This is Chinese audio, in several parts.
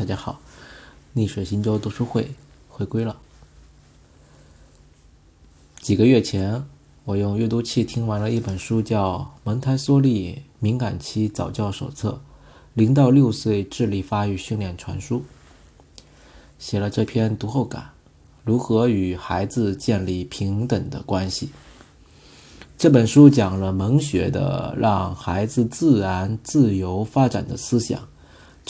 大家好，逆水行舟读书会回归了。几个月前，我用阅读器听完了一本书，叫《蒙台梭利敏感期早教手册：零到六岁智力发育训练传输》，写了这篇读后感：如何与孩子建立平等的关系。这本书讲了蒙学的让孩子自然自由发展的思想。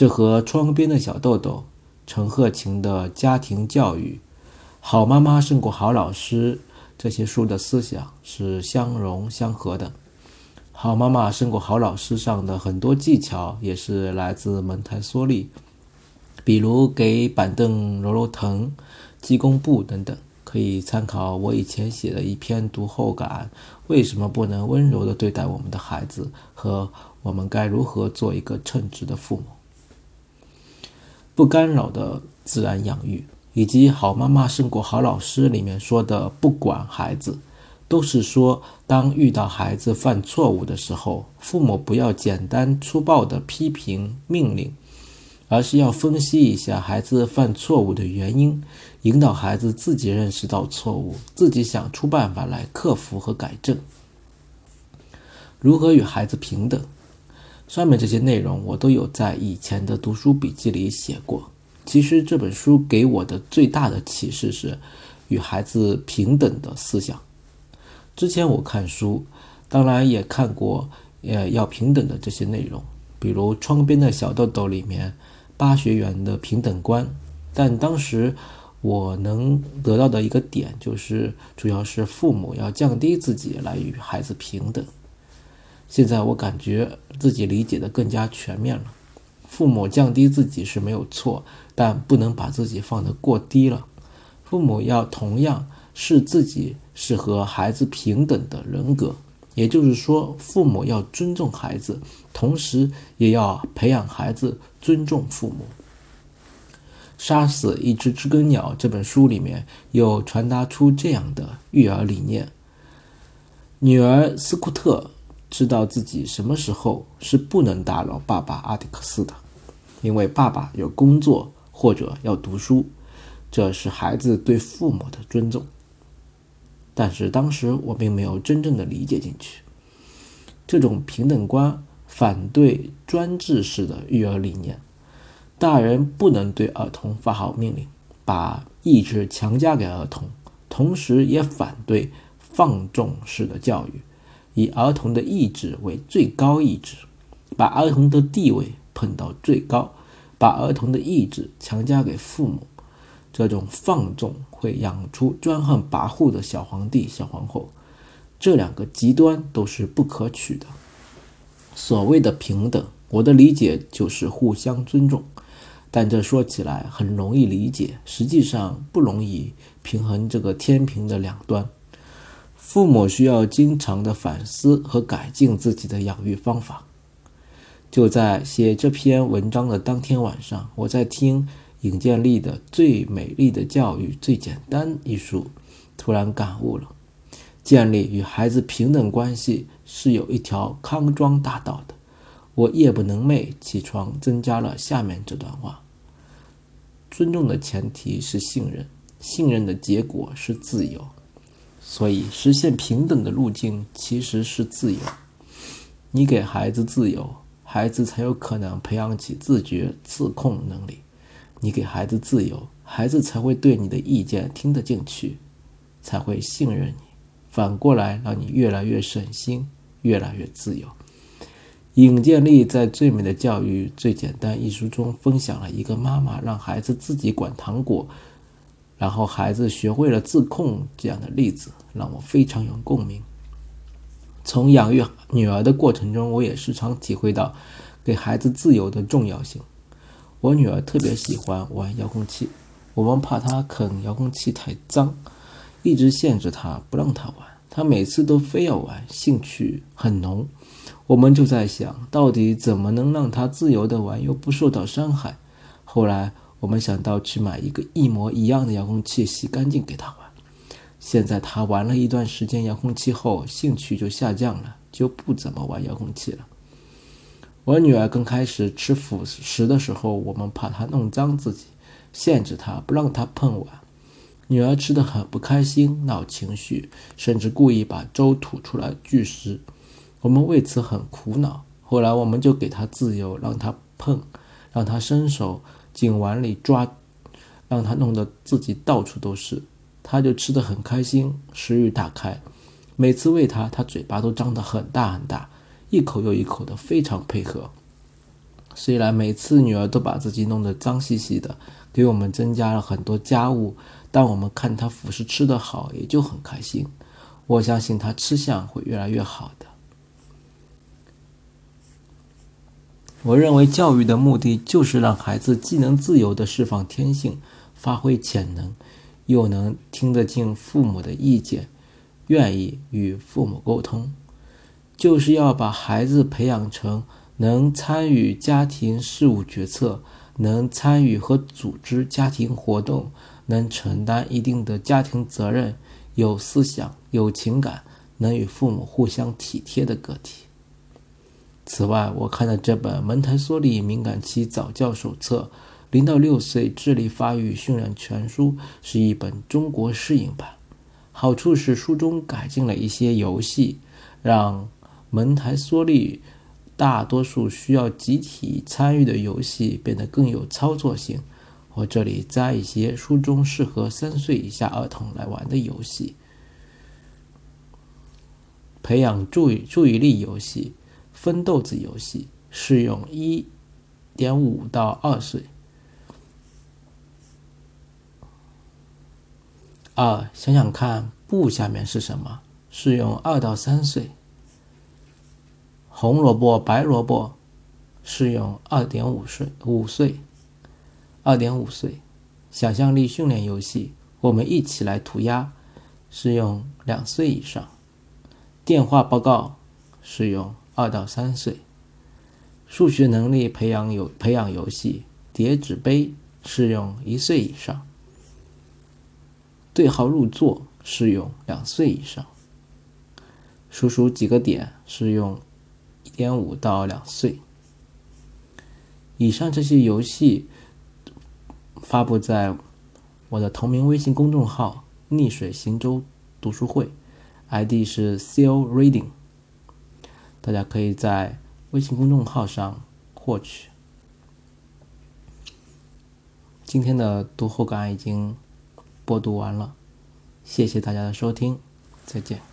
这和窗边的小豆豆、陈鹤琴的家庭教育、好妈妈胜过好老师这些书的思想是相融相合的。好妈妈胜过好老师上的很多技巧也是来自蒙台梭利，比如给板凳揉揉疼、鸡弓步等等，可以参考我以前写的一篇读后感：为什么不能温柔地对待我们的孩子和我们该如何做一个称职的父母。不干扰的自然养育，以及“好妈妈胜过好老师”里面说的“不管孩子”，都是说，当遇到孩子犯错误的时候，父母不要简单粗暴的批评命令，而是要分析一下孩子犯错误的原因，引导孩子自己认识到错误，自己想出办法来克服和改正。如何与孩子平等？上面这些内容我都有在以前的读书笔记里写过。其实这本书给我的最大的启示是与孩子平等的思想。之前我看书，当然也看过呃要平等的这些内容，比如《窗边的小豆豆》里面八学园的平等观。但当时我能得到的一个点就是，主要是父母要降低自己来与孩子平等。现在我感觉自己理解的更加全面了。父母降低自己是没有错，但不能把自己放得过低了。父母要同样视自己是和孩子平等的人格，也就是说，父母要尊重孩子，同时也要培养孩子尊重父母。《杀死一只知更鸟》这本书里面又传达出这样的育儿理念：女儿斯库特。知道自己什么时候是不能打扰爸爸阿迪克斯的，因为爸爸有工作或者要读书，这是孩子对父母的尊重。但是当时我并没有真正的理解进去，这种平等观反对专制式的育儿理念，大人不能对儿童发号命令，把意志强加给儿童，同时也反对放纵式的教育。以儿童的意志为最高意志，把儿童的地位捧到最高，把儿童的意志强加给父母，这种放纵会养出专横跋扈的小皇帝、小皇后，这两个极端都是不可取的。所谓的平等，我的理解就是互相尊重，但这说起来很容易理解，实际上不容易平衡这个天平的两端。父母需要经常的反思和改进自己的养育方法。就在写这篇文章的当天晚上，我在听尹建莉的《最美丽的教育最简单》一书，突然感悟了：建立与孩子平等关系是有一条康庄大道的。我夜不能寐，起床增加了下面这段话：尊重的前提是信任，信任的结果是自由。所以，实现平等的路径其实是自由。你给孩子自由，孩子才有可能培养起自觉自控能力。你给孩子自由，孩子才会对你的意见听得进去，才会信任你。反过来，让你越来越省心，越来越自由。尹建莉在《最美的教育最简单》一书中分享了一个妈妈让孩子自己管糖果。然后孩子学会了自控，这样的例子让我非常有共鸣。从养育女儿的过程中，我也时常体会到给孩子自由的重要性。我女儿特别喜欢玩遥控器，我们怕她啃遥控器太脏，一直限制她不让她玩。她每次都非要玩，兴趣很浓。我们就在想到底怎么能让她自由的玩又不受到伤害。后来。我们想到去买一个一模一样的遥控器，洗干净给他玩。现在他玩了一段时间遥控器后，兴趣就下降了，就不怎么玩遥控器了。我女儿刚开始吃辅食的时候，我们怕她弄脏自己，限制她不让她碰碗。女儿吃的很不开心，闹情绪，甚至故意把粥吐出来拒食。我们为此很苦恼。后来我们就给她自由，让她碰，让她伸手进碗里抓，让他弄得自己到处都是。他就吃得很开心，食欲大开。每次喂他，他嘴巴都张得很大很大，一口又一口的，非常配合。虽然每次女儿都把自己弄得脏兮兮的，给我们增加了很多家务，但我们看她辅食吃得好，也就很开心。我相信她吃相会越来越好的。我认为教育的目的就是让孩子既能自由地释放天性，发挥潜能，又能听得进父母的意见，愿意与父母沟通，就是要把孩子培养成。能参与家庭事务决策，能参与和组织家庭活动，能承担一定的家庭责任，有思想、有情感，能与父母互相体贴的个体。此外，我看了这本《蒙台梭利敏感期早教手册：零到六岁智力发育训练全书》，是一本中国适应版。好处是书中改进了一些游戏，让蒙台梭利。大多数需要集体参与的游戏变得更有操作性。我这里加一些书中适合三岁以下儿童来玩的游戏：培养注意注意力游戏、分豆子游戏，适用一点五到二岁。二，想想看，布下面是什么？适用二到三岁。红萝卜白萝卜，适用二点五岁五岁，二点五岁，想象力训练游戏，我们一起来涂鸦，适用两岁以上。电话报告，适用二到三岁。数学能力培养有培养游戏，叠纸杯，适用一岁以上。对号入座，适用两岁以上。数数几个点，适用。一点五到两岁以上，这些游戏发布在我的同名微信公众号“逆水行舟读书会 ”，ID 是 Seal Reading，大家可以在微信公众号上获取。今天的读后感已经播读完了，谢谢大家的收听，再见。